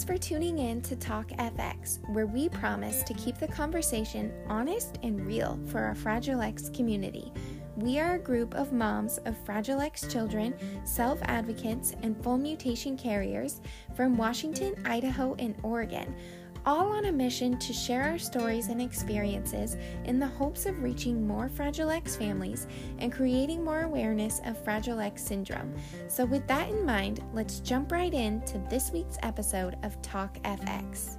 Thanks for tuning in to Talk FX, where we promise to keep the conversation honest and real for our Fragile X community. We are a group of moms of Fragile X children, self advocates, and full mutation carriers from Washington, Idaho, and Oregon, all on a mission to share our stories and experiences in the hopes of reaching more Fragile X families and creating more awareness of Fragile X syndrome. So, with that in mind, let's jump right into this week's episode of Talk FX.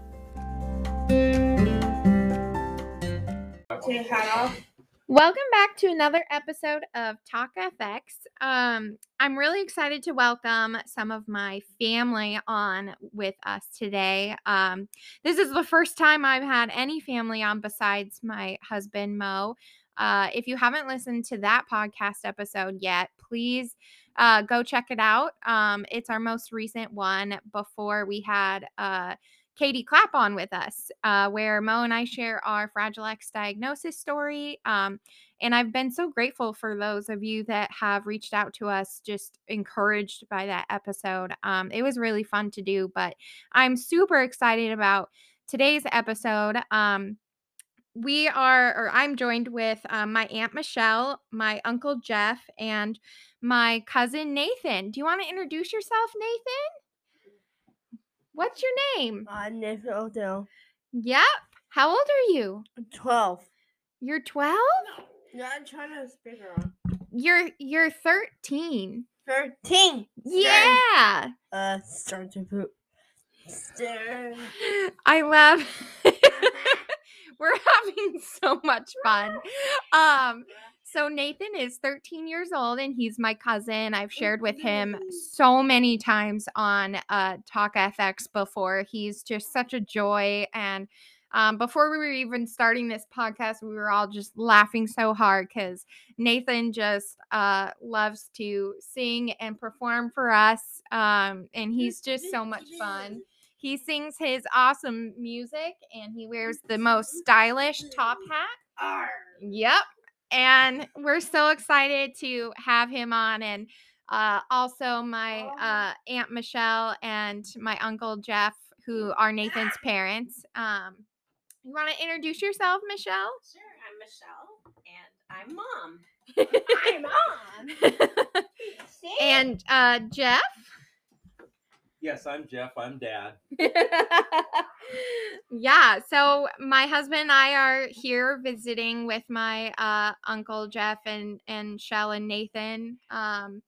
Your hat off. Welcome back to another episode of Talk FX. Um, I'm really excited to welcome some of my family on with us today. Um, this is the first time I've had any family on besides my husband, Mo. Uh, if you haven't listened to that podcast episode yet, please uh, go check it out. Um, it's our most recent one before we had. Uh, Katie Clapp on with us, uh, where Mo and I share our Fragile X diagnosis story. Um, and I've been so grateful for those of you that have reached out to us, just encouraged by that episode. Um, it was really fun to do, but I'm super excited about today's episode. Um, we are, or I'm joined with um, my Aunt Michelle, my Uncle Jeff, and my cousin Nathan. Do you want to introduce yourself, Nathan? What's your name? Uh, Nathan Odell. Yep. How old are you? 12. You're 12? Yeah, I'm trying to speak on. You're you're 13. 13. Yeah. Uh, start to poop. Stare. I love We're having so much fun. Um so Nathan is 13 years old and he's my cousin. I've shared with him so many times on uh Talk FX before. He's just such a joy and um, before we were even starting this podcast, we were all just laughing so hard because Nathan just uh, loves to sing and perform for us. Um, and he's just so much fun. He sings his awesome music and he wears the most stylish top hat. Yep. And we're so excited to have him on. And uh, also, my uh, Aunt Michelle and my Uncle Jeff, who are Nathan's parents. Um, you want to introduce yourself, Michelle? Sure, I'm Michelle and I'm mom. I'm on. and uh, Jeff? Yes, I'm Jeff. I'm dad. yeah, so my husband and I are here visiting with my uh, uncle Jeff and and Shell and Nathan. Um,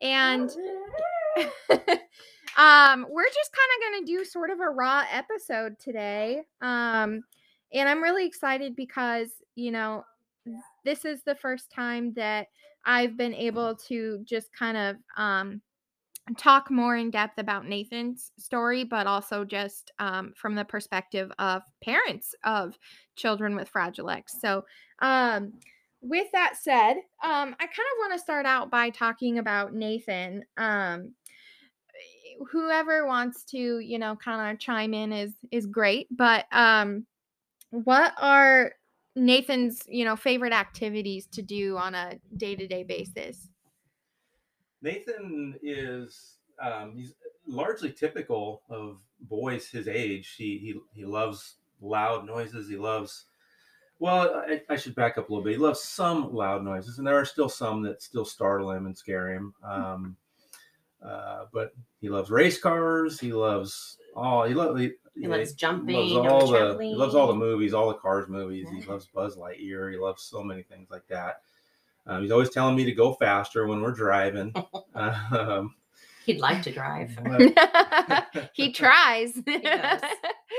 and um, we're just kind of going to do sort of a raw episode today. Um, and I'm really excited because, you know, this is the first time that I've been able to just kind of um, talk more in depth about Nathan's story, but also just um, from the perspective of parents of children with Fragile X. So, um, with that said, um, I kind of want to start out by talking about Nathan. Um, whoever wants to, you know, kind of chime in is is great. But um, what are Nathan's, you know, favorite activities to do on a day to day basis? Nathan is um, he's largely typical of boys his age. He he he loves loud noises. He loves well, I, I should back up a little bit. He loves some loud noises, and there are still some that still startle him and scare him. Um, uh, but he loves race cars. He loves all. He, lo- he, He loves jumping loves all the. He loves all the movies, all the Cars movies. He loves Buzz Lightyear. He loves so many things like that. Um, he's always telling me to go faster when we're driving. um, He'd like to drive. he tries. does.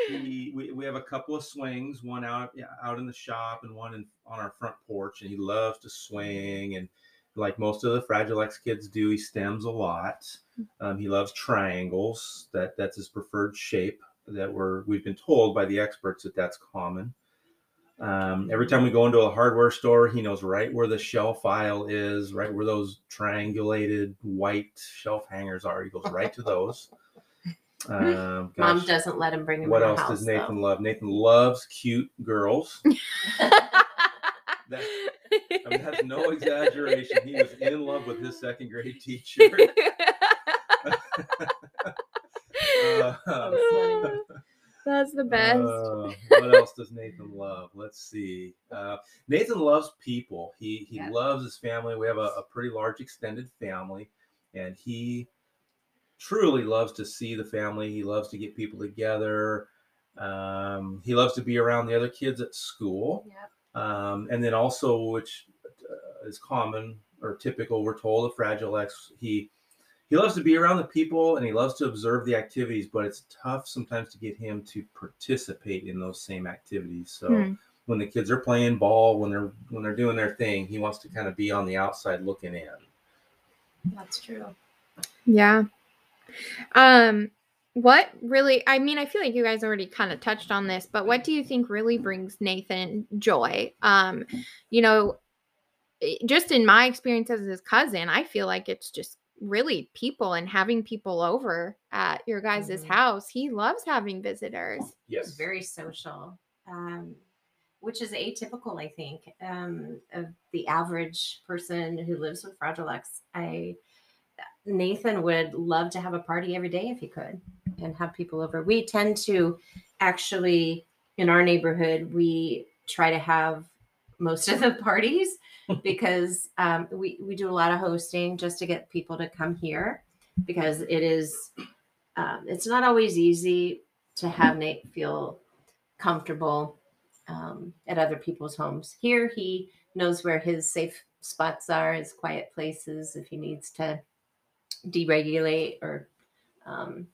he, we, we have a couple of swings, one out out in the shop and one in, on our front porch, and he loves to swing. And like most of the Fragile X kids do, he stems a lot. Um, he loves triangles. That that's his preferred shape. That we're we've been told by the experts that that's common. Um, every time we go into a hardware store, he knows right where the shelf aisle is, right where those triangulated white shelf hangers are. He goes right to those. Um, Mom doesn't let him bring him what else house. does Nathan love? Nathan loves cute girls. That, I mean, that's no exaggeration. He was in love with his second grade teacher. Uh, That's the best. Uh, what else does Nathan love? Let's see. Uh, Nathan loves people. He he Yeah. loves his family. We have a, a pretty large extended family, and he truly loves to see the family. He loves to get people together. Um, he loves to be around the other kids at school. Yep. Um, and then also, which uh, is common or typical, we're told of Fragile X, he he loves to be around the people and he loves to observe the activities, but it's tough sometimes to get him to participate in those same activities. So Hmm. when the kids are playing ball, when they're when they're doing their thing, he wants to kind of be on the outside looking in. That's true. Yeah. Um what really I mean I feel like you guys already kind of touched on this, but what do you think really brings Nathan joy? Um you know just in my experience as his cousin, I feel like it's just really people and having people over at your guys' Mhm. house. He loves having visitors. He's very social, um, which is atypical, I think, um, of the average person who lives with Fragile X. I Nathan would love to have a party every day if he could and have people over. We tend to actually in our neighborhood we try to have most of the parties because um, we we do a lot of hosting just to get people to come here because it is um, it's not always easy to have Nate feel comfortable um, at other people's homes. Here, he knows where his safe spots are, his quiet places, if he needs to deregulate or um,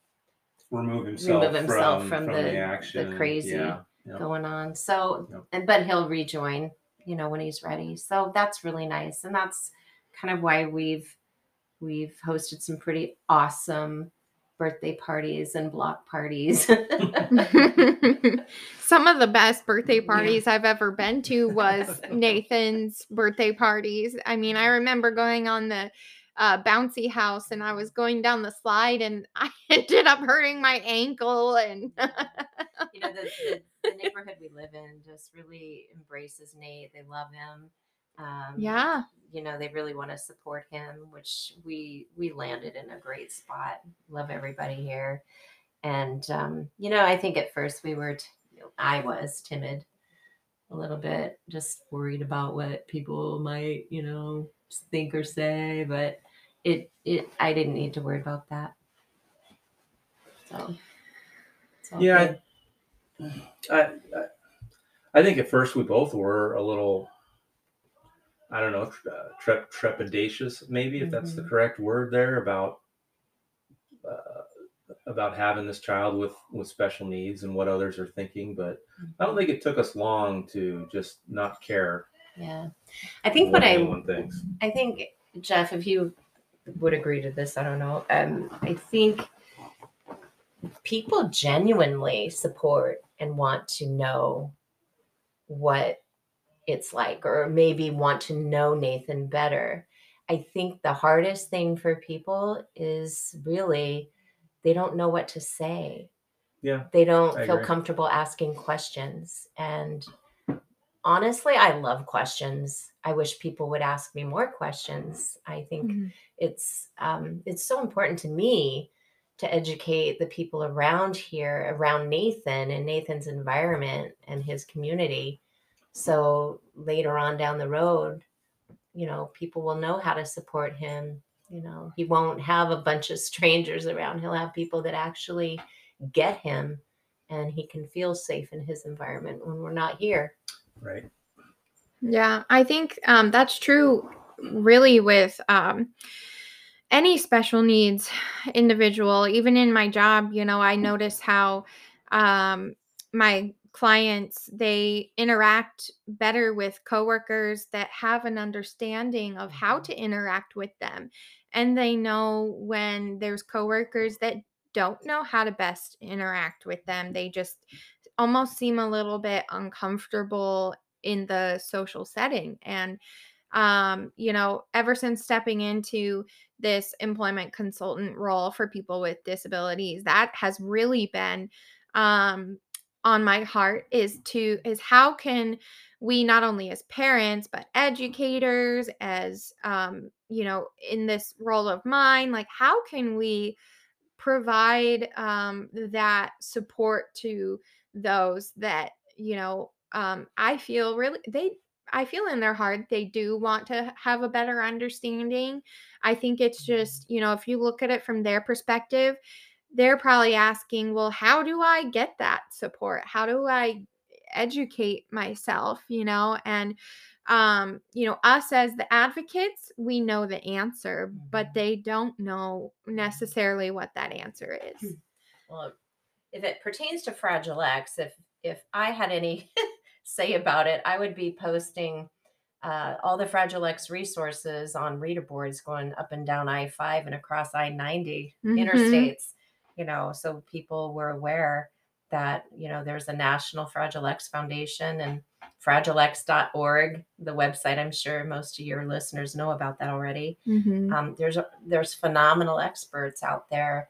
remove himself, remove himself from, from from the- the the crazy Yeah, yeah. going on. So, Yep. and but he'll rejoin, you know, when he's ready. So that's really nice, and that's kind of why we've we've hosted some pretty awesome birthday parties and block parties. Some of the best birthday Yeah. parties I've ever been to was Nathan's birthday parties. I mean, I remember going on the uh, bouncy house and I was going down the slide and I ended up hurting my ankle and you know, the, the, the neighborhood we live in just really embraces Nate. They love him. Um, yeah. you know they really want to support him which we we landed in a great spot love everybody here and um you know i think at first we were t- i was timid a little bit just worried about what people might you know think or say but it it i didn't need to worry about that so Yeah, good. I, I I think at first we both were a little I don't know tre- tre- trepidatious maybe if that's the Mhm. correct word there about uh, about having this child with with special needs and what others are thinking but I don't think it took us long to just not care yeah i think what i anyone thinks I think Jeff, if you would agree to this, I don't know. Um, I think people genuinely support and want to know what it's like, or maybe want to know Nathan better. I think the hardest thing for people is really they don't know what to say. yeah They don't I feel agree. comfortable asking questions. And honestly, I love questions. I wish people would ask me more questions. I think Mhm. it's um, it's so important to me to educate the people around here, around Nathan and Nathan's environment and his community. So later on down the road, you know, people will know how to support him. You know, he won't have a bunch of strangers around. He'll have people that actually get him and he can feel safe in his environment when we're not here. right Yeah, I think um, that's true really with um, any special needs individual. Even in my job, you know, I notice how um, my clients they interact better with coworkers that have an understanding of how to interact with them. And they know when there's coworkers that don't know how to best interact with them. They just almost seem a little bit uncomfortable in the social setting. And um you know ever since stepping into this employment consultant role for people with disabilities that has really been um on my heart is to is how can we not only as parents but educators as um you know in this role of mine like how can we provide um that support to those that you know um i feel really they i feel in their heart they do want to have a better understanding. I think it's just you know if you look at it from their perspective they're probably asking well how do i get that support? How do i educate myself? you know and um you know us as the advocates we know the answer but Mhm. they don't know necessarily what that answer is. Well, if it pertains to Fragile X, if if I had any say about it, I would be posting uh, all the Fragile X resources on reader boards going up and down I five and across I 90 Mhm. interstates. You know, so people were aware that you know there's a National Fragile X Foundation and fragilex.org, the website. I'm sure most of your listeners know about that already Mhm. um, there's there's phenomenal experts out there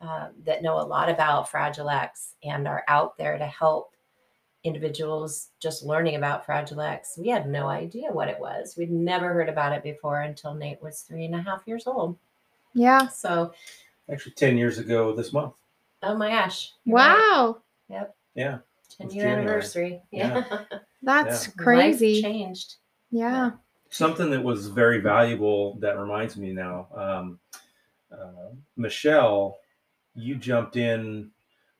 uh, that know a lot about Fragile X and are out there to help individuals just learning about Fragile X. We had no idea what it was. We'd never heard about it before until Nate was three and a half years old. yeah So, Actually, 10 years ago this month. oh my gosh. you're right. wow Yeah. 10 year January. anniversary. Yeah. Yeah. that's Life crazy changed. yeah Something that was very valuable that reminds me now. Um, uh, Michelle, you jumped in.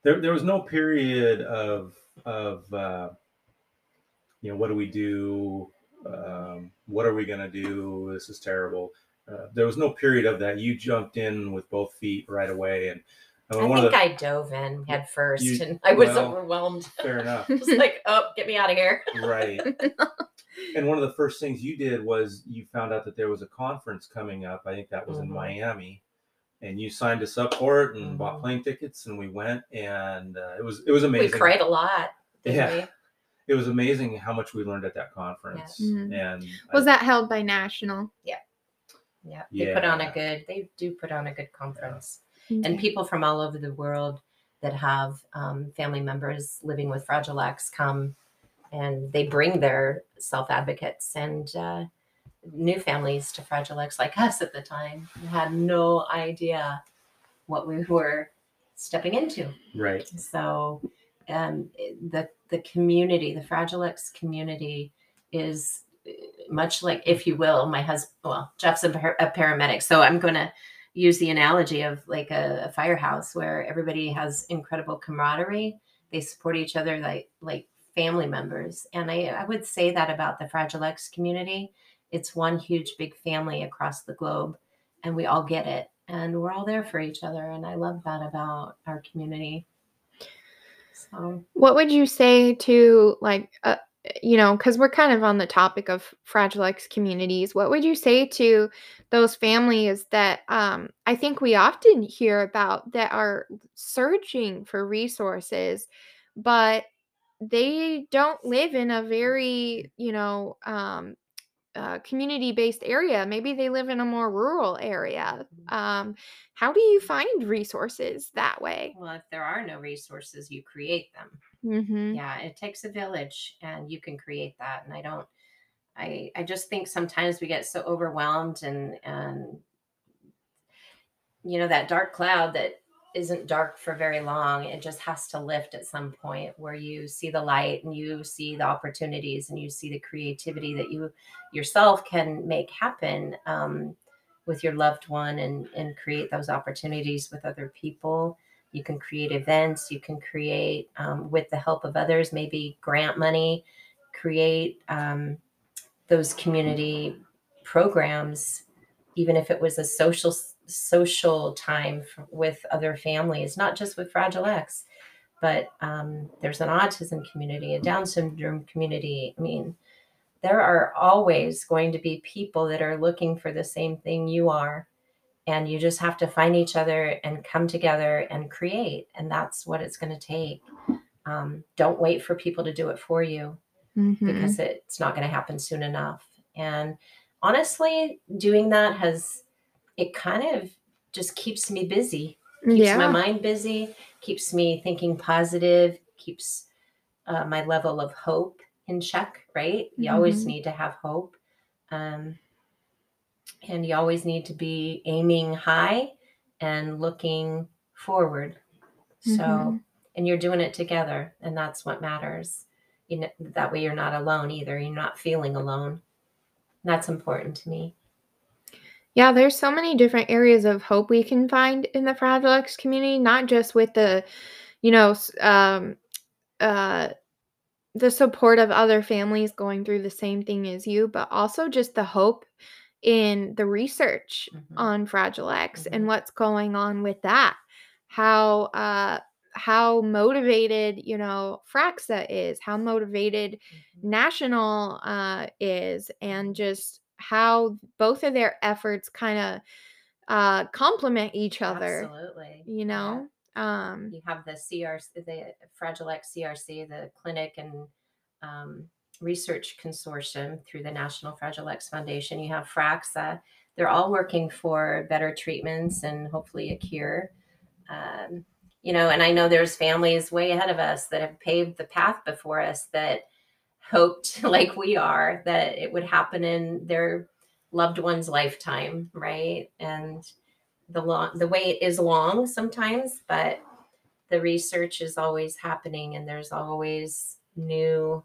There, there was no period of of uh, you know what do we do? Um, what are we gonna do? This is terrible. Uh, there was no period of that. You jumped in with both feet right away, and I I mean, one think the I dove in head first You- and I was well- overwhelmed. fair enough, I was like, oh, get me out of here. right? And one of the first things you did was you found out that there was a conference coming up. I think that was in Mhm. Miami, and you signed us up for it and bought Mhm. plane tickets, and we went, and uh, it was it was amazing. We amazing. cried a lot. Didn't Yeah. we? It was amazing how much we learned at that conference, Mhm. and was I- that held by national Yeah, Yeah. they put on a good. They do put on a good conference, Okay. and people from all over the world that have um, family members living with Fragile X come, and they bring their self advocates and uh, new families to Fragile X, like us at the time, had no idea what we were stepping into. right? So um, the the community, the Fragile X community, is uh, much like, if you will, my husband. Well, Jeff's a, par- a paramedic, so I'm going to use the analogy of like a, a firehouse where everybody has incredible camaraderie. They support each other like like family members, and I, I would say that about the Fragile X community. It's one huge big family across the globe, and we all get it, and we're all there for each other, and I love that about our community. So What would you say to like uh, you know, cuz we're kind of on the topic of fragile X communities. What would you say to those families that um I think we often hear about that are searching for resources but they don't live in a very, you know, um uh, community-based area. Maybe they live in a more rural area. Um, how do you find resources that way? Well, if there are no resources, you create them. Mm-hmm. Yeah, it takes a village and you can create that. And I don't I I just think sometimes we get so overwhelmed and and you know that dark cloud that isn't dark for very long. It just has to lift at some point where you see the light and you see the opportunities and you see the creativity that you yourself can make happen um, with your loved one and and create those opportunities with other people you can create events you can create um, with the help of others maybe grant money create um, those community programs even if it was a social social time f- with other families not just with fragile x but um, there's an autism community a down syndrome community. I mean there are always going to be people that are looking for the same thing you are and you just have to find each other and come together and create and that's what it's going to take. Um, don't wait for people to do it for you Mm-hmm. because it's not going to happen soon enough. And honestly doing that has it kind of just keeps me busy keeps yeah. my mind busy keeps me thinking positive keeps uh, my level of hope in check right you always Mhm. need to have hope um, and you always need to be aiming high and looking forward so Mhm. and you're doing it together, and that's what matters. You know, that way you're not alone either. You're not feeling alone. That's important to me. Yeah, there's so many different areas of hope we can find in the Fragile X community, not just with the, you know, um, uh, the support of other families going through the same thing as you, but also just the hope in the research Mhm. on Fragile X and Mhm. what's going on with that. How uh how motivated, you know, Fraxa is, how motivated Mhm. National uh is, and just how both of their efforts kind of uh complement each other, Absolutely. you Yeah. know? Um you have the CRC, the Fragile X CRC, the clinic and um, research consortium through the National Fragile X Foundation. You have FRAXA. They're all working for better treatments and hopefully a cure. Um, you know, and I know there's families way ahead of us that have paved the path before us that hoped, like we are, that it would happen in their loved one's lifetime, right? And the long the wait is long sometimes, but the research is always happening and there's always new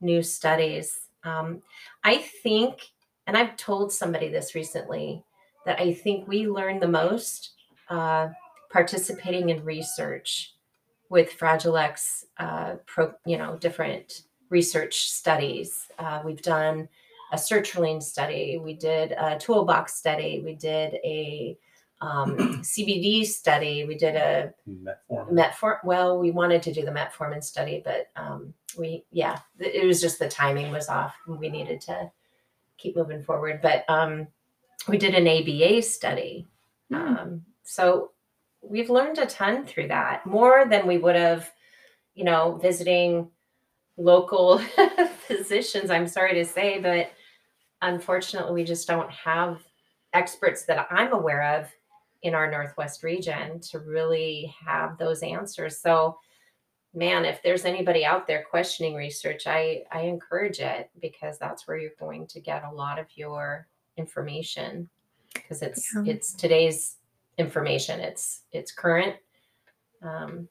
new studies. Um, I think, and I've told somebody this recently, that I think we learn the most uh, participating in research with Fragile X, uh, pro, you know, different research studies. Uh, we've done a search sertraline study, we did a toolbox study, we did a um, CBD study, we did a Metformin. Metformin. Well, we wanted to do the metformin study, but um, we, yeah, it was just the timing was off. and We needed to keep moving forward. But um, we did an ABA study. Um, so we've learned a ton through that, more than we would have, you know, visiting local physicians. I'm sorry to say, but unfortunately, we just don't have experts that I'm aware of in our Northwest region to really have those answers. So, man, if there's anybody out there questioning research, I, I encourage it because that's where you're going to get a lot of your information because it's Yeah. it's today's information. It's it's current. Um,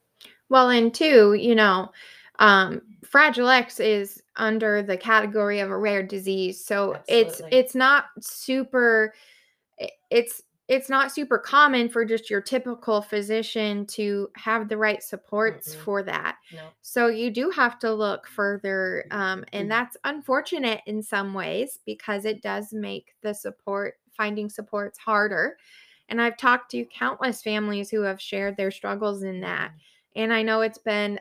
Well, and two, you know, um, Fragile X is under the category of a rare disease, so it's Absolutely. it's not super. It's it's not super common for just your typical physician to have the right supports Mm-mm. for that. no, So you do have to look further, um, and that's unfortunate in some ways because it does make the support finding supports harder. And I've talked to countless families who have shared their struggles in that. And I know it's been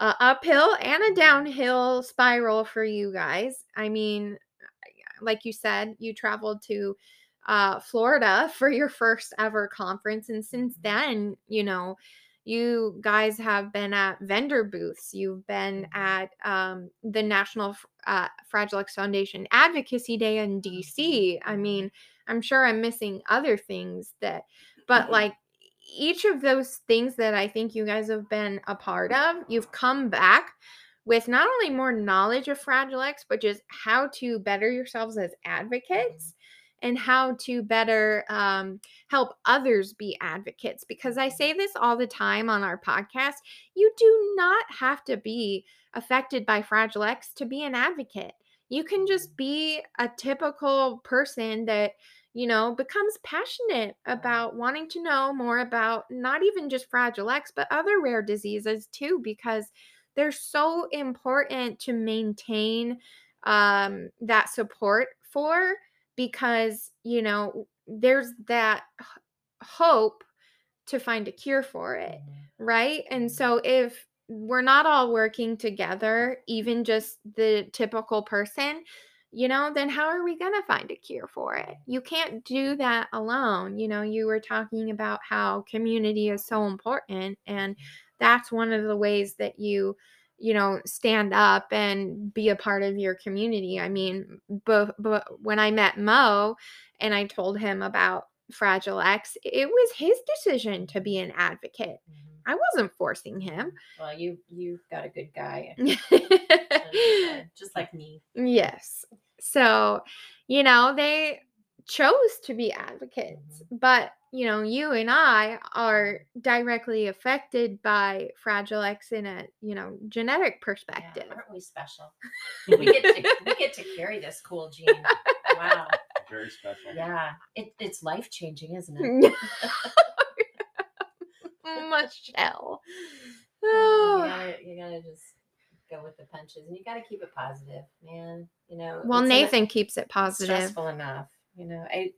a uphill and a downhill spiral for you guys. I mean, like you said, you traveled to uh, Florida for your first ever conference. And since then, you know, you guys have been at vendor booths. You've been at um, the National uh, Fragile X Foundation Advocacy Day in DC. I mean, I'm sure I'm missing other things that, but like each of those things that I think you guys have been a part of, you've come back with not only more knowledge of Fragile X, but just how to better yourselves as advocates and how to better um, help others be advocates. Because I say this all the time on our podcast you do not have to be affected by Fragile X to be an advocate. You can just be a typical person that you know, becomes passionate mm-hmm. about wanting to know more about not even just Fragile X, but other rare diseases too, because they're so important to maintain um, that support for, because, you know, there's that hope to find a cure for it mm-hmm. right? And mm-hmm. so if we're not all working together, even just the typical person, you know, then how are we going to find a cure for it? You can't do that alone. You know, you were talking about how community is so important and that's one of the ways that you you know stand up and be a part of your community i mean but but when i met mo and i told him about fragile x it was his decision to be an advocate. I wasn't forcing him. Well, you you've got a good guy, uh, just like me. yes. So, you know, they chose to be advocates but you know you and i are directly affected by fragile x in a you know genetic Yeah, perspective aren't we special? we get to we get to carry this cool gene. Wow. Very special. Yeah. It, it's life changing, isn't it? michelle oh, you Oh. gotta you gotta just go with the punches and you gotta keep it positive, man. You know. well it's enough- nathan keeps it positive stressful enough. You know, I,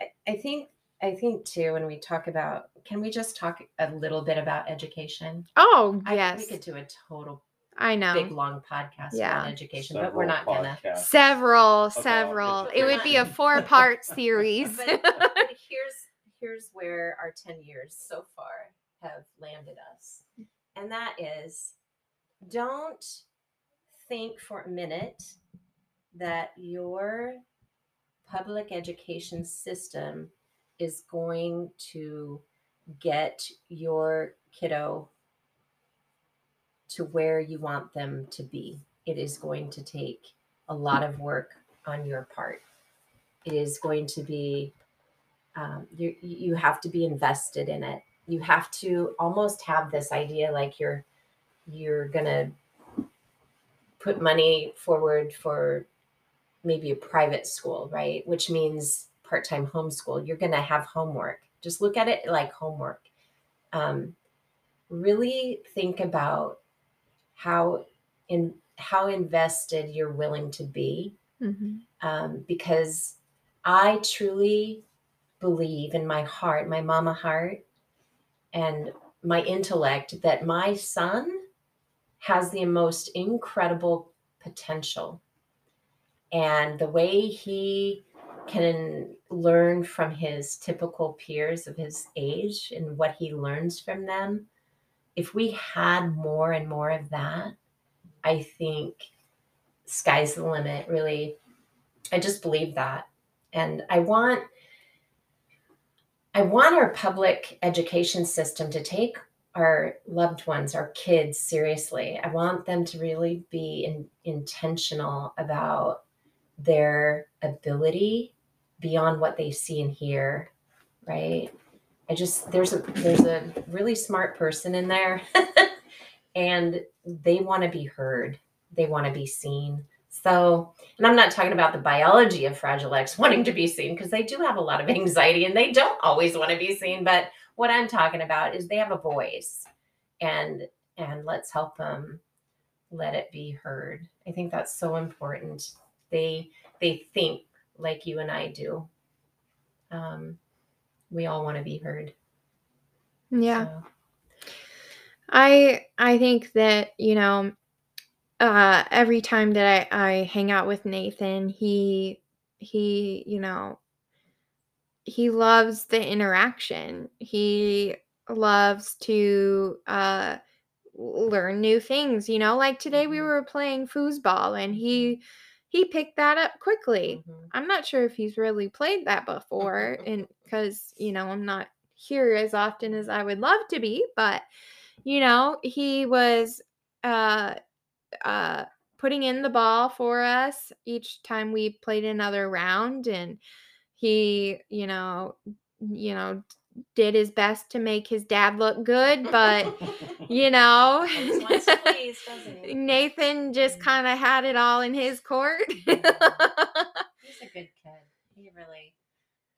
I I think I think too when we talk about can we just talk a little bit about education? oh I, yes we could do a total i know big long podcast Yeah. about education, but we're Several not gonna. several About several it would be a four part series But, but here's here's where our 10 years so far have landed us. And that is don't think for a minute that your public education system is going to get your kiddo to where you want them to be. It is going to take a lot of work on your part. It is going to be, um, you, you have to be invested in it. You have to almost have this idea like you're you're gonna put money forward for maybe a private school, right? Which means part-time homeschool. You're gonna have homework. Just look at it like homework. Um, really think about how in how invested you're willing to be Mhm. um, because I truly believe in my heart, my mama heart, and my intellect that my son has the most incredible potential. And the way he can learn from his typical peers of his age and what he learns from them, if we had more and more of that, I think sky's the limit, really. I just believe that. And I want I want our public education system to take our loved ones, our kids seriously. I want them to really be in, intentional about their ability beyond what they see and hear, right? I just there's a there's a really smart person in there and they want to be heard. They want to be seen. So, and I'm not talking about the biology of Fragile X wanting to be seen because they do have a lot of anxiety and they don't always want to be seen. But what I'm talking about is they have a voice, and and let's help them let it be heard. I think that's so important. They they think like you and I do. Um, we all want to be heard. yeah So, I I think that you know uh every time that I I hang out with Nathan he he you know he loves the interaction he loves to uh learn new things you know like today we Mhm. were playing foosball and he he picked that up quickly mhm. I'm not sure if he's really played that before and cuz you know I'm not here as often as I would love to be but you know he was uh uh putting in the ball for us each time we played another round and he you know you know did his best to make his dad look good but you know please. Nathan just Mm. kind of had it all in his court He's a good kid. He really,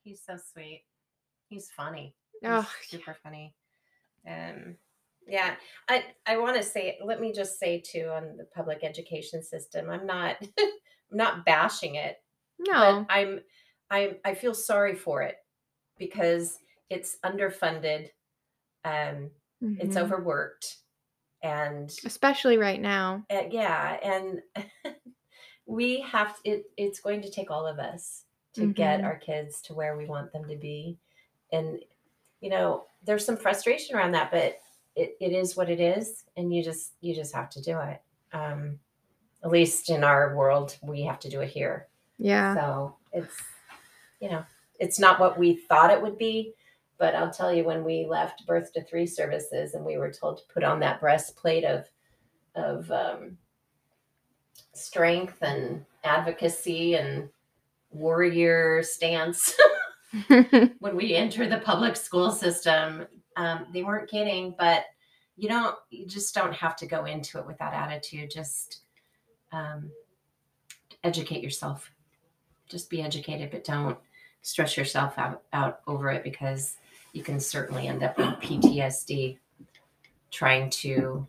he's so sweet. He's funny. He's oh super funny. Um, yeah, I I want to say. Let me just say too on the public education system. I'm not I'm not bashing it, no but I'm I I feel sorry for it because it's underfunded. Um, it's Mhm. overworked, and especially right now uh, yeah and we have it it's going to take all of us to get Mhm. our kids to where we want them to be and you know there's some frustration around that but it, it is what it is and you just you just have to do it um at least in our world we have to do it here yeah so it's you know it's not what we thought it would be but i'll tell you when we left birth to three services and we were told to put on that breastplate of of um, strength and advocacy and warrior stance when we enter the public school system. Um, they weren't kidding, but you don't, you just don't have to go into it with that attitude. Just um, educate yourself. Just be educated, but don't stress yourself out, out over it because you can certainly end up with PTSD trying to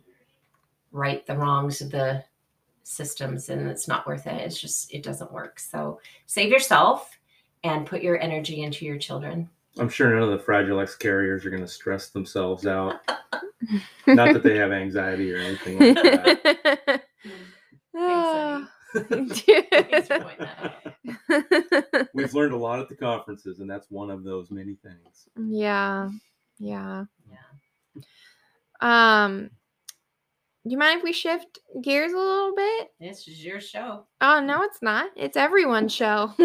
right the wrongs of the systems and it's not worth it. It's just, it doesn't work. So save yourself and put your energy into your children. I'm sure none of the Fragile X carriers are going to stress themselves out. Not that they have anxiety or anything like that. Thanks for pointing that out. We've learned a lot at the conferences, and that's one of those many things. yeah, yeah. Yeah. Um, do you mind if we shift gears a little bit? This is your show. Oh no, it's not. It's everyone's show.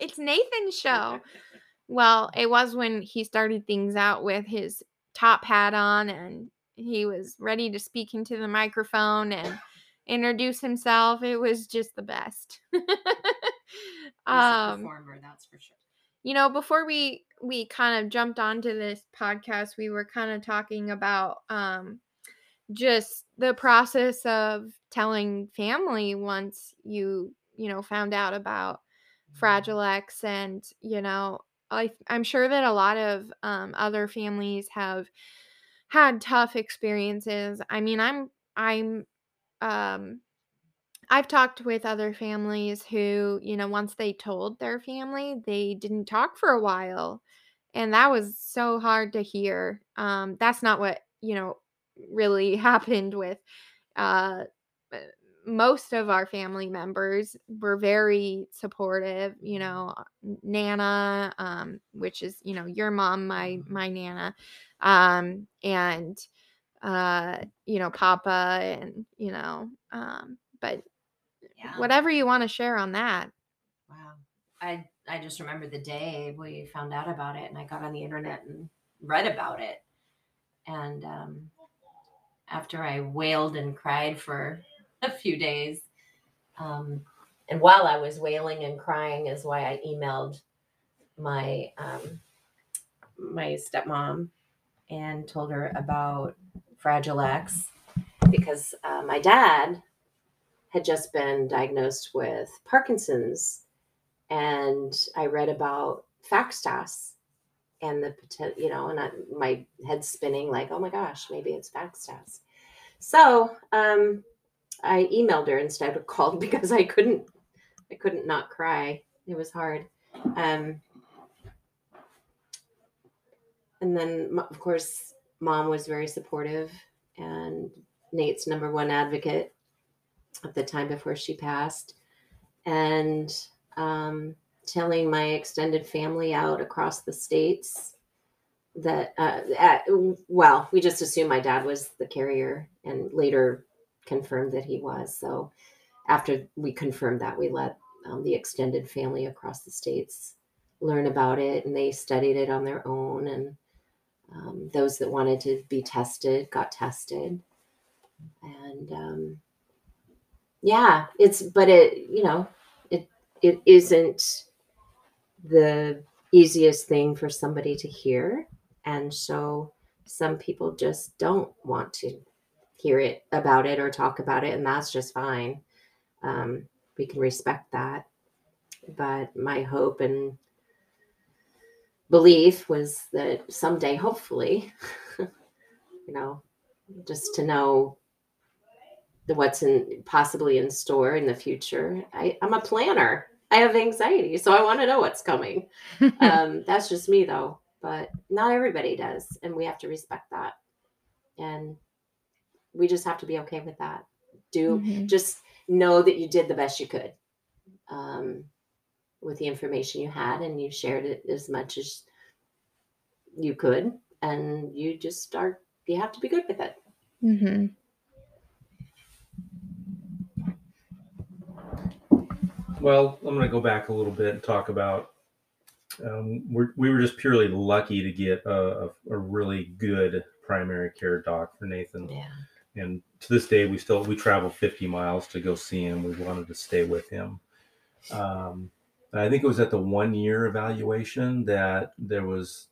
it's Nathan's show. Well, it was when he started things out with his top hat on and he was ready to speak into the microphone and introduce himself. It was just the best. Um performer, that's for sure. you know before we we kind of jumped onto this podcast we were kind of talking about um just the process of telling family once you you know found out about fragile x and you know I, i'm sure that a lot of um, other families have had tough experiences i mean i'm i'm um I've talked with other families who, you know, once they told their family, they didn't talk for a while. And that was so hard to hear. Um, that's not what, you know, really happened with uh, uh, most of our family members were very supportive, you know, Nana, um, which is, you know, your mom, my my Nana, um, and uh, you know, Papa and, you know, um, but Yeah. whatever you want to share on that. Wow. I I just remember the day we found out about it and I got on the internet and read about it. And um, after I wailed and cried for a few days, um, and while I was wailing and crying is why I emailed my um, my stepmom and told her about Fragile X because uh, my dad had just been diagnosed with Parkinson's, and I read about FXTAS and the potential, you know, and I, my head spinning like, oh my gosh, maybe it's FXTAS. So um, I emailed her instead of called because I couldn't, I couldn't not cry. It was hard. Um, and then, of course, mom was very supportive and Nate's number one advocate at the time before she passed, and um, telling my extended family out across the states that, uh, at, well, we just assumed my dad was the carrier and later confirmed that he was. So after we confirmed that, we let um, the extended family across the states learn about it and they studied it on their own. And um, those that wanted to be tested got tested. And, um, yeah it's but it you know it it isn't the easiest thing for somebody to hear and so some people just don't want to hear it about it or talk about it and that's just fine um, we can respect that but my hope and belief was that someday hopefully you know just to know the what's in possibly in store in the future. I, I'm a planner. I have anxiety, so I want to know what's coming. um, that's just me though, but not everybody does, and we have to respect that. And we just have to be okay with that. Do Mhm. just know that you did the best you could um, with the information you had, and you shared it as much as you could, and you just are. You have to be good with it. Mhm. Well, I'm going to go back a little bit and talk about. Um, we're, we were just purely lucky to get a, a, a really good primary care doc for Nathan, Yeah. And to this day we still we travel 50 miles to go see him. We wanted to stay with him. Um, I think it was at the one year evaluation that there was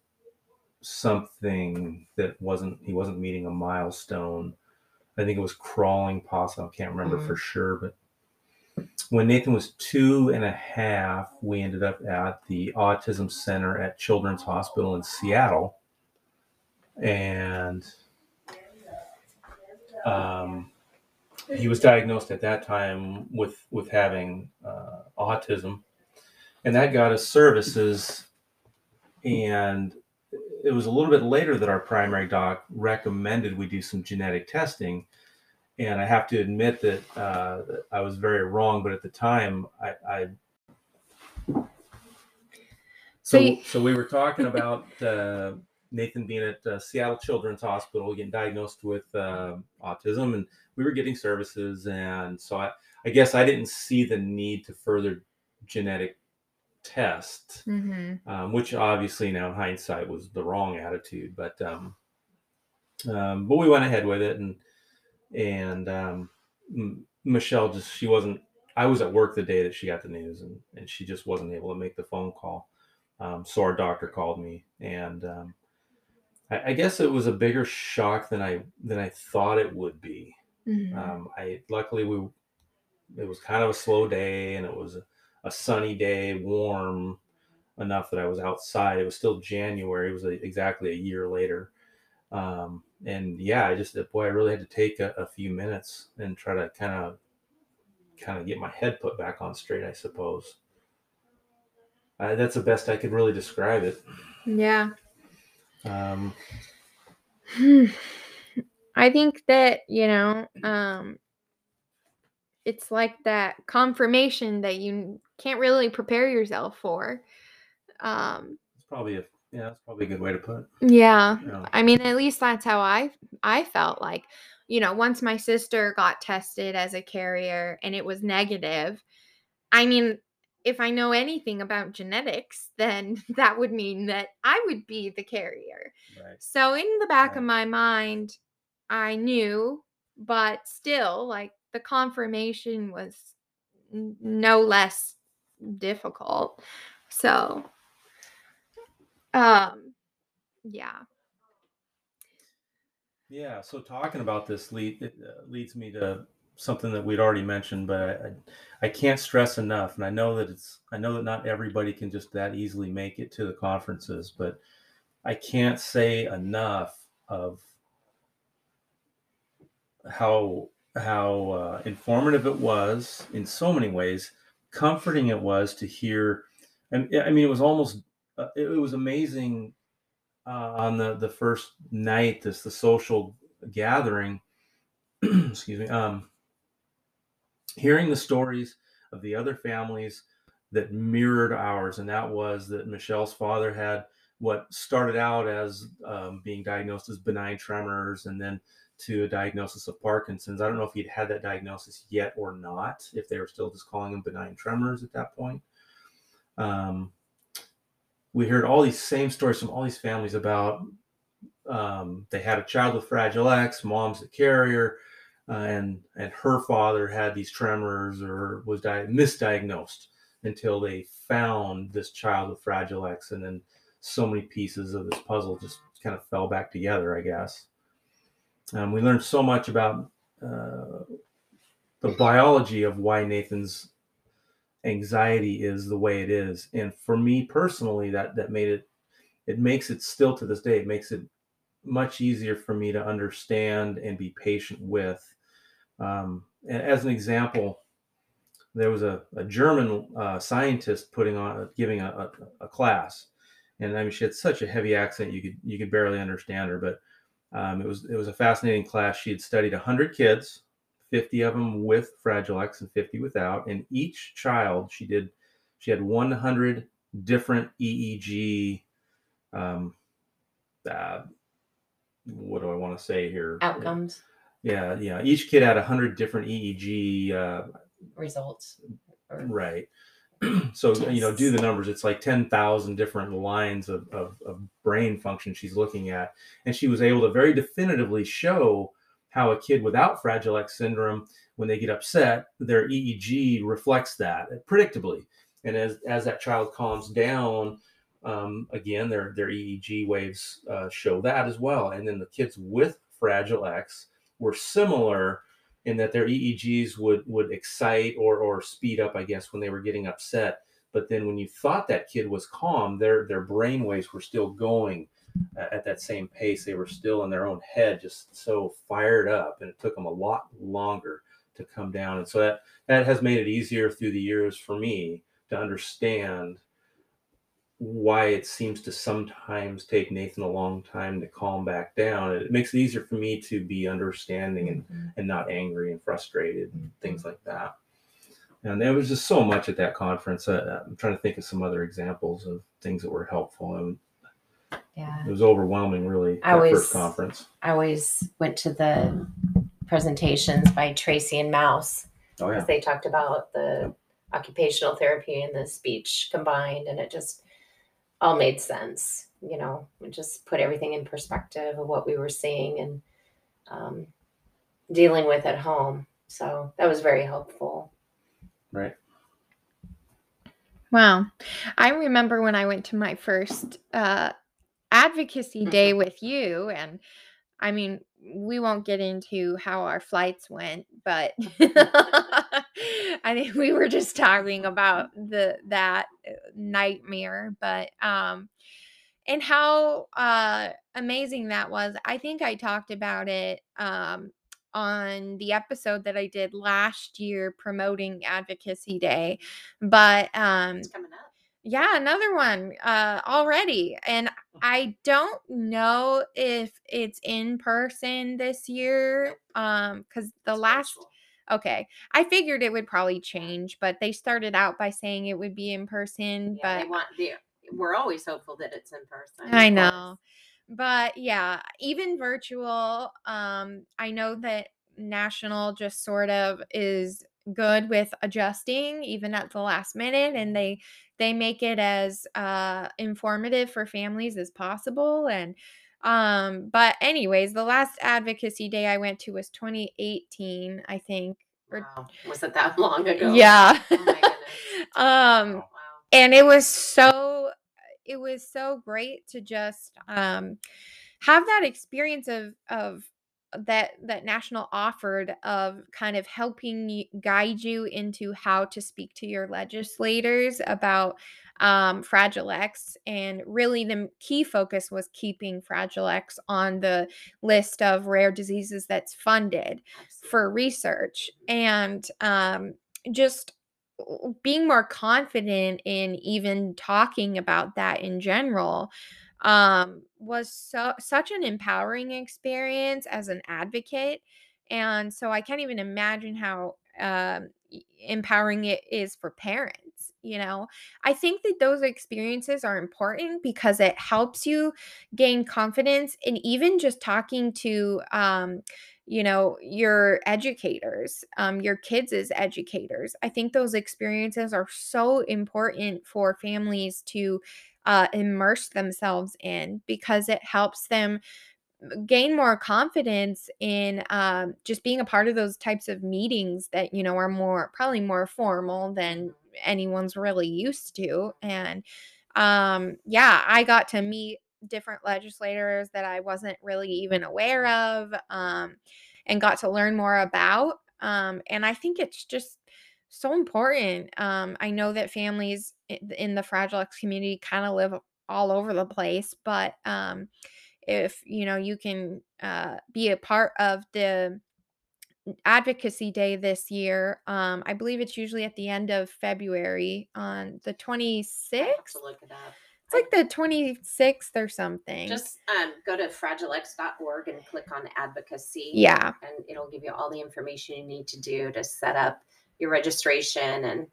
something that wasn't he wasn't meeting a milestone. I think it was crawling possum. I can't remember for sure, but when Nathan was two and a half, we ended up at the Autism Center at Children's Hospital in Seattle. And um, he was diagnosed at that time with, with having uh, autism. And that got us services. And it was a little bit later that our primary doc recommended we do some genetic testing and I have to admit that, uh, that I was very wrong. But at the time, I, I So so you- so we were talking about uh, Nathan being at uh, Seattle Children's Hospital, getting diagnosed with uh, autism, and we were getting services, and so I, I guess I didn't see the need to further genetic test, hmm um, which obviously now in hindsight was the wrong attitude, but um, um, but we went ahead with it, and and um, M- Michelle just she wasn't. I was at work the day that she got the news, and and she just wasn't able to make the phone call. Um, so our doctor called me, and um, I, I guess it was a bigger shock than I than I thought it would be. hmm Um, I luckily we it was kind of a slow day, and it was a, a sunny day, warm enough that I was outside. It was still January. It was a, exactly a year later. Um, and yeah, I just boy, I really had to take a, a few minutes and try to kind of kind of get my head put back on straight. I suppose uh, that's the best I could really describe it. yeah. Um. I think that, you know, um it's like that confirmation that you can't really prepare yourself for. Um it's probably a yeah, that's probably a good way to put it. yeah. Yeah. I mean, at least that's how I I felt like, you know, once my sister got tested as a carrier and it was negative, I mean, if I know anything about genetics, then that would mean that I would be the carrier. Right. So in the back of my mind, I knew, but still, like the confirmation was n- no less difficult. So, um, yeah. Yeah, so talking about this lead it, uh, leads me to something that we'd already mentioned, but I, I I can't stress enough, and I know that it's I know that not everybody can just that easily make it to the conferences, but I can't say enough of how how uh, informative it was in so many ways, comforting it was to hear, and I mean it was almost uh, it, it was amazing uh, on the the first night this the social gathering excuse me um hearing the stories of the other families that mirrored ours and that was that michelle's father had what started out as um, being diagnosed as benign tremors and then to a diagnosis of parkinson's. I don't know if he'd had that diagnosis yet or not if they were still just calling him benign tremors at that point. Um, we heard all these same stories from all these families about um, they had a child with fragile X, mom's a carrier, uh, and and her father had these tremors or was di- misdiagnosed until they found this child with fragile X, and then so many pieces of this puzzle just kind of fell back together, I guess. Um, we learned so much about uh, the biology of why Nathan's anxiety is the way it is and for me personally that that made it it makes it still to this day it makes it much easier for me to understand and be patient with um, as an example there was a, a german uh, scientist putting on giving a, a, a class and i mean she had such a heavy accent you could you could barely understand her but um, it was it was a fascinating class she had studied 100 kids 50 of them with Fragile X and 50 without. And each child, she did, she had 100 different EEG. Um, uh, what do I want to say here? Outcomes, Yeah, yeah. Each kid had a 100 different EEG. Uh, results. or- right. so, you know, do the numbers. It's like 10,000 different lines of, of, of brain function she's looking at. And she was able to very definitively show how a kid without Fragile X syndrome, when they get upset, their EEG reflects that predictably. and as as that child calms down, um, again, their their EEG waves uh, show that as well. And then the kids with Fragile X were similar in that their EEGs would would excite or or speed up, I guess, when they were getting upset. But then when you thought that kid was calm, their their brain waves were still going at that same pace. They were still in their own head, just so fired up, and it took them a lot longer to come down. And so that that has made it easier through the years for me to understand why it seems to sometimes take Nathan a long time to calm back down. It makes it easier for me to be understanding and, and not angry and frustrated and things like that. And there was just so much at that conference. Uh, I'm trying to think of some other examples of things that were helpful. And Yeah. it was overwhelming, really, I always- first conference. I always went to the presentations by Tracy and Mouse Oh, because they talked about the occupational therapy and the speech combined, and it just all made sense. You know, it just put everything in perspective of what we were seeing and um, dealing with at home. So that was very helpful. Right. Wow. I remember when I went to my first uh, advocacy day with you, and I mean, we won't get into how our flights went, but I think we were just talking about the that uh, nightmare, but um and how uh amazing that was. I think I talked about it um on the episode that I did last year promoting advocacy day, but um coming up. yeah, another one uh already. And I don't know if it's in person this year um cuz the last okay, I figured it would probably change, but they started out by saying it would be in person, Yeah, but they want the. We're always hopeful that it's in person. I know. But yeah, even virtual, um, I know that national just sort of is good with adjusting even at the last minute and they they make it as uh informative for families as possible and um but anyways the last advocacy day i went to was 2018 i think or- Wow. Was it that long ago? yeah Oh um Oh, wow. and it was so it was so great to just um have that experience of of that that national offered of kind of helping you guide you into how to speak to your legislators about um, Fragile X, and really the key focus was keeping Fragile X on the list of rare diseases that's funded for research. And um, just being more confident in even talking about that in general um, was so such an empowering experience as an advocate and so i can't even imagine how um, empowering it is for parents you know? I think that those experiences are important because it helps you gain confidence and even just talking to um, you know your educators um, your kids as educators. I think those experiences are so important for families to uh, immerse themselves in because it helps them gain more confidence in um, just being a part of those types of meetings that you know are more probably more formal than anyone's really used to and um yeah i got to meet different legislators that i wasn't really even aware of um and got to learn more about um and i think it's just so important um i know that families in the fragile x community kind of live all over the place but um if you know you can uh, be a part of the advocacy day this year um, i believe it's usually at the end of february on the 26th I have to look it up. it's like the 26th or something Just um, go to fragilex.org and click on advocacy. yeah And it'll give you all the information you need to do to set up your registration and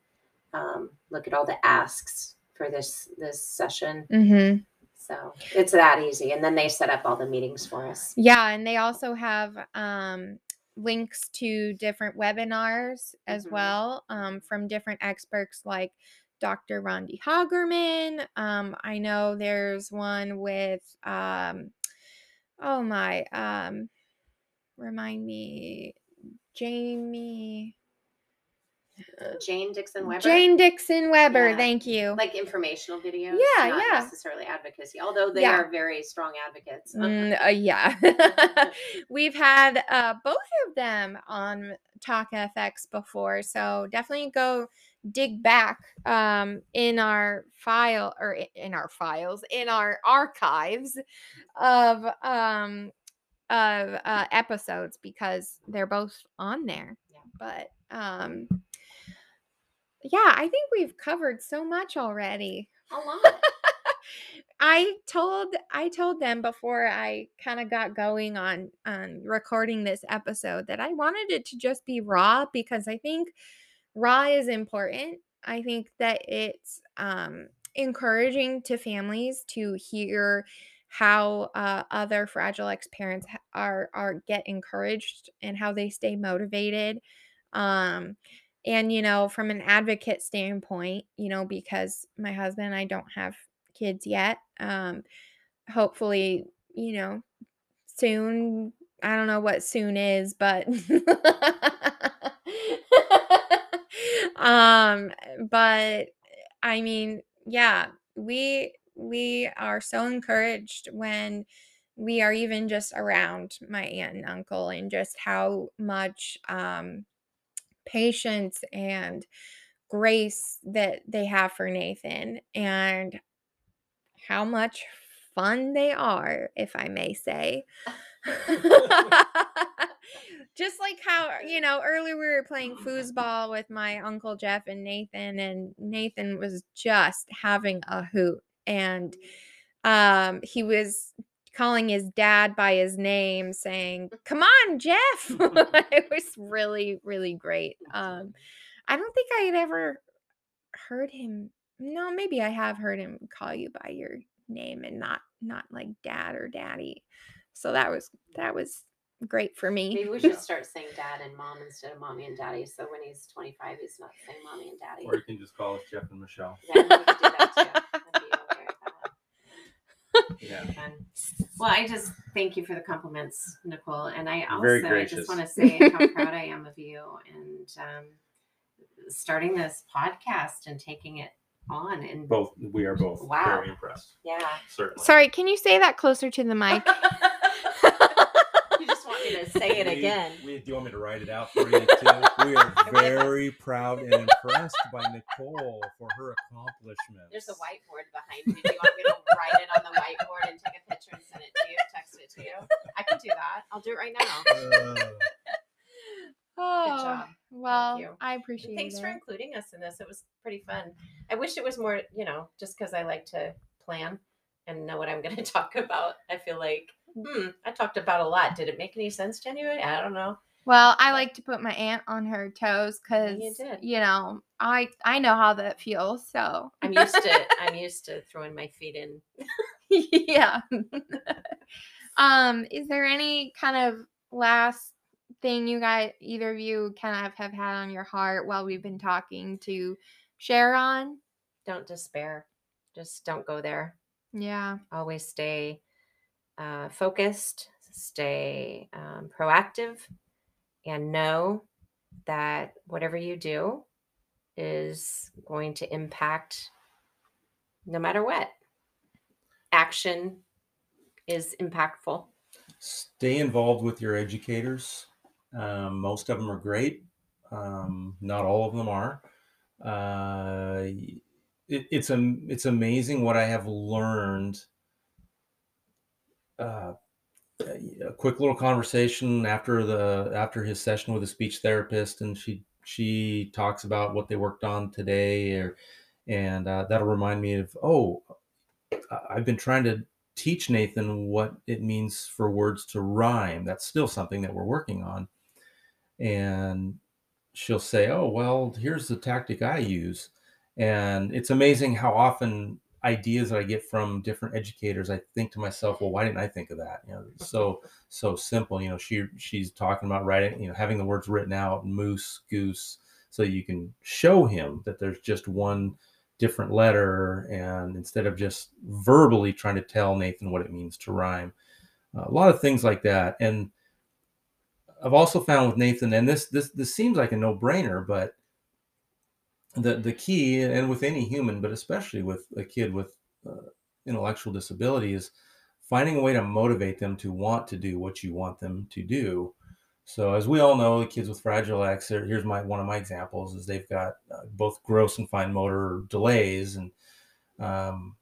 um, look at all the asks for this this session. hmm So it's that easy. And then they set up all the meetings for us. yeah and they also have um, links to different webinars as Mhm. well um, from different experts like dr randi hagerman um, i know there's one with um, oh my um, remind me jamie Jane Dixon Weber. Jane Dixon Weber. Yeah. Thank you. Like informational videos. Yeah, not yeah. necessarily advocacy, although they Yeah. are very strong advocates. Mm, uh, yeah. We've had uh, both of them on Talk FX before, so definitely go dig back um, in our file or in our files in our archives of um, of uh, episodes because they're both on there. Yeah. But um, yeah, I think we've covered so much already. A lot. I told I told them before I kind of got going on on recording this episode that I wanted it to just be raw because I think raw is important. I think that it's um encouraging to families to hear how uh, other fragile X parents are are get encouraged and how they stay motivated. Um and you know from an advocate standpoint you know because my husband and i don't have kids yet um hopefully you know soon i don't know what soon is but um but i mean yeah we we are so encouraged when we are even just around my aunt and uncle and just how much um patience and grace that they have for Nathan and how much fun they are, if I may say. Just like how, you know, earlier we were playing foosball with my Uncle Jeff and Nathan, and Nathan was just having a hoot. And um, he was calling his dad by his name, saying, Come on, Jeff. it was really, really great. Um, I don't think I had ever heard him. No, maybe I have heard him call you by your name and not not like dad or daddy. So that was that was great for me. Maybe we should start saying dad and mom instead of mommy and daddy. So when he's 25, he's not saying mommy and daddy. Or you can just call us Jeff and Michelle. Yeah, we could do that too. That'd be okay with that. Yeah. Well, I just thank you for the compliments, Nicole, and I also Very I just want to say how proud I am of you and um, starting this podcast and taking it on. And Both we are both Wow. very impressed. yeah, Certainly. Sorry, can you say that closer to the mic? you just want me to say it We- again. We, do you want me to write it out for you too? We are very proud and impressed by Nicole for her accomplishments. There's a whiteboard behind you. Do you want me to write it on the whiteboard and take a picture and send it to you? Text it to you. I can do that. I'll do it right now. Uh, oh, job. well, you. I appreciate Thanks it. Thanks for including us in this. It was pretty fun. I wish it was more, you know, just because I like to plan and know what I'm going to talk about. I feel like, hmm, I talked about a lot. Did it make any sense to anybody? I don't know. Well, I like to put my aunt on her toes because you did. you know I I know how that feels. So I'm used to I'm used to throwing my feet in. yeah. um, is there any kind of last thing you guys, either of you, kind of have had on your heart while we've been talking to share on? Don't despair. Just don't go there. Yeah. Always stay uh, focused, stay um, proactive, and know that whatever you do is going to impact no matter what. Action is impactful. stay involved with your educators. Um, most of them are great. Um, not all of them are. Uh, it, it's am, it's amazing what I have learned. Uh, a quick little conversation after the after his session with a speech therapist, and she she talks about what they worked on today, or and uh, that'll remind me of oh, I've been trying to teach Nathan what it means for words to rhyme. That's still something that we're working on. And she'll say, Oh, well, here's the tactic I use. And it's amazing how often ideas that I get from different educators, I think to myself, well, why didn't I think of that? You know, it's so so simple. You know, she she's talking about writing, you know, having the words written out, moose, goose, so you can show him that there's just one different letter and instead of just verbally trying to tell Nathan what it means to rhyme. Uh, a lot of things like that. And I've also found with Nathan, and this this this seems like a no-brainer, but the the key, and with any human, but especially with a kid with uh, intellectual disability, is finding a way to motivate them to want to do what you want them to do. So, as we all know, the kids with Fragile X, here's my one of my examples is they've got uh, both gross and fine motor delays, and um,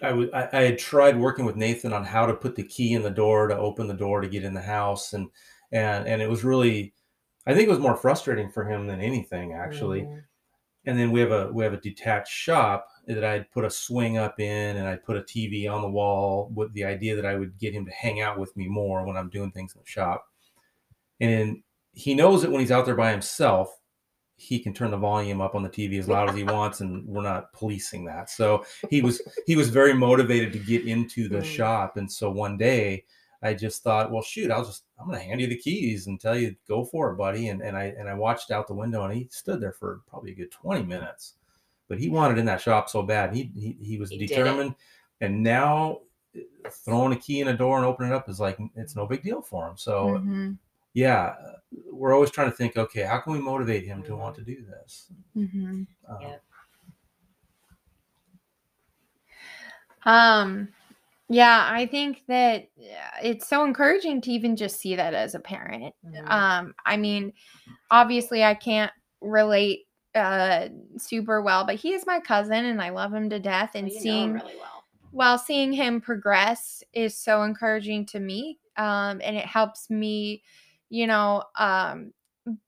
I, w- I, I had tried working with Nathan on how to put the key in the door to open the door to get in the house, and and and it was really, I think it was more frustrating for him than anything actually. Mm. And then we have a we have a detached shop that I'd put a swing up in, and I'd put a TV on the wall with the idea that I would get him to hang out with me more when I'm doing things in the shop. And he knows that when he's out there by himself, he can turn the volume up on the TV as loud as he wants, and we're not policing that. So he was he was very motivated to get into the Mm. shop, and so one day I just thought, well, shoot, I'll just I'm gonna hand you the keys and tell you go for it, buddy. And and I and I watched out the window, and he stood there for probably a good twenty minutes, but he wanted in that shop so bad. He he, he was He determined, and now uh, throwing a key in a door and opening it up is like it's no big deal for him. So Mhm, yeah, we're always trying to think, okay, how can we motivate him to want to do this? mhm. Um, Yeah. Um, yeah, I think that it's so encouraging to even just see that as a parent. Mhm. Um, I mean, obviously I can't relate uh super well, but he is my cousin and I love him to death and Well, you know him seeing really well. while seeing him progress is so encouraging to me um and it helps me you know um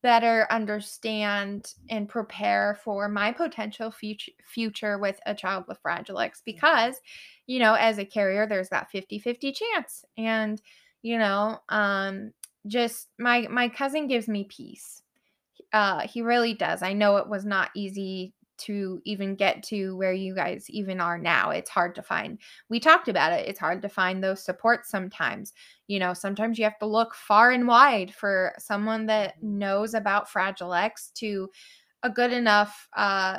better understand and prepare for my potential future future with a child with fragile x because you know as a carrier there's that 50-50 chance. And you know um just my my cousin gives me peace. Uh he really does. I know it was not easy to even get to where you guys even are now it's hard to find. We talked about it it's hard to find those supports sometimes. You know sometimes you have to look far and wide for someone that knows about fragile x to a good enough uh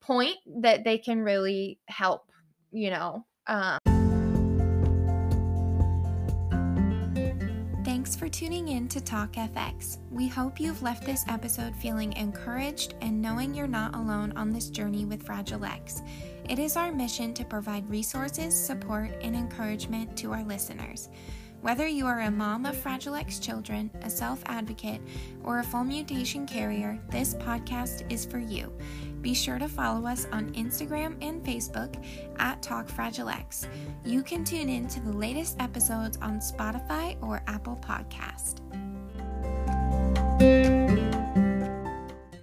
point that they can really help you know um tuning in to Talk FX. We hope you've left this episode feeling encouraged and knowing you're not alone on this journey with Fragile X. It is our mission to provide resources, support, and encouragement to our listeners. Whether you are a mom of Fragile X children, a self advocate, or a full mutation carrier, this podcast is for you. Be sure to follow us on Instagram and Facebook at Talk Fragile X. You can tune in to the latest episodes on Spotify or Apple Podcast.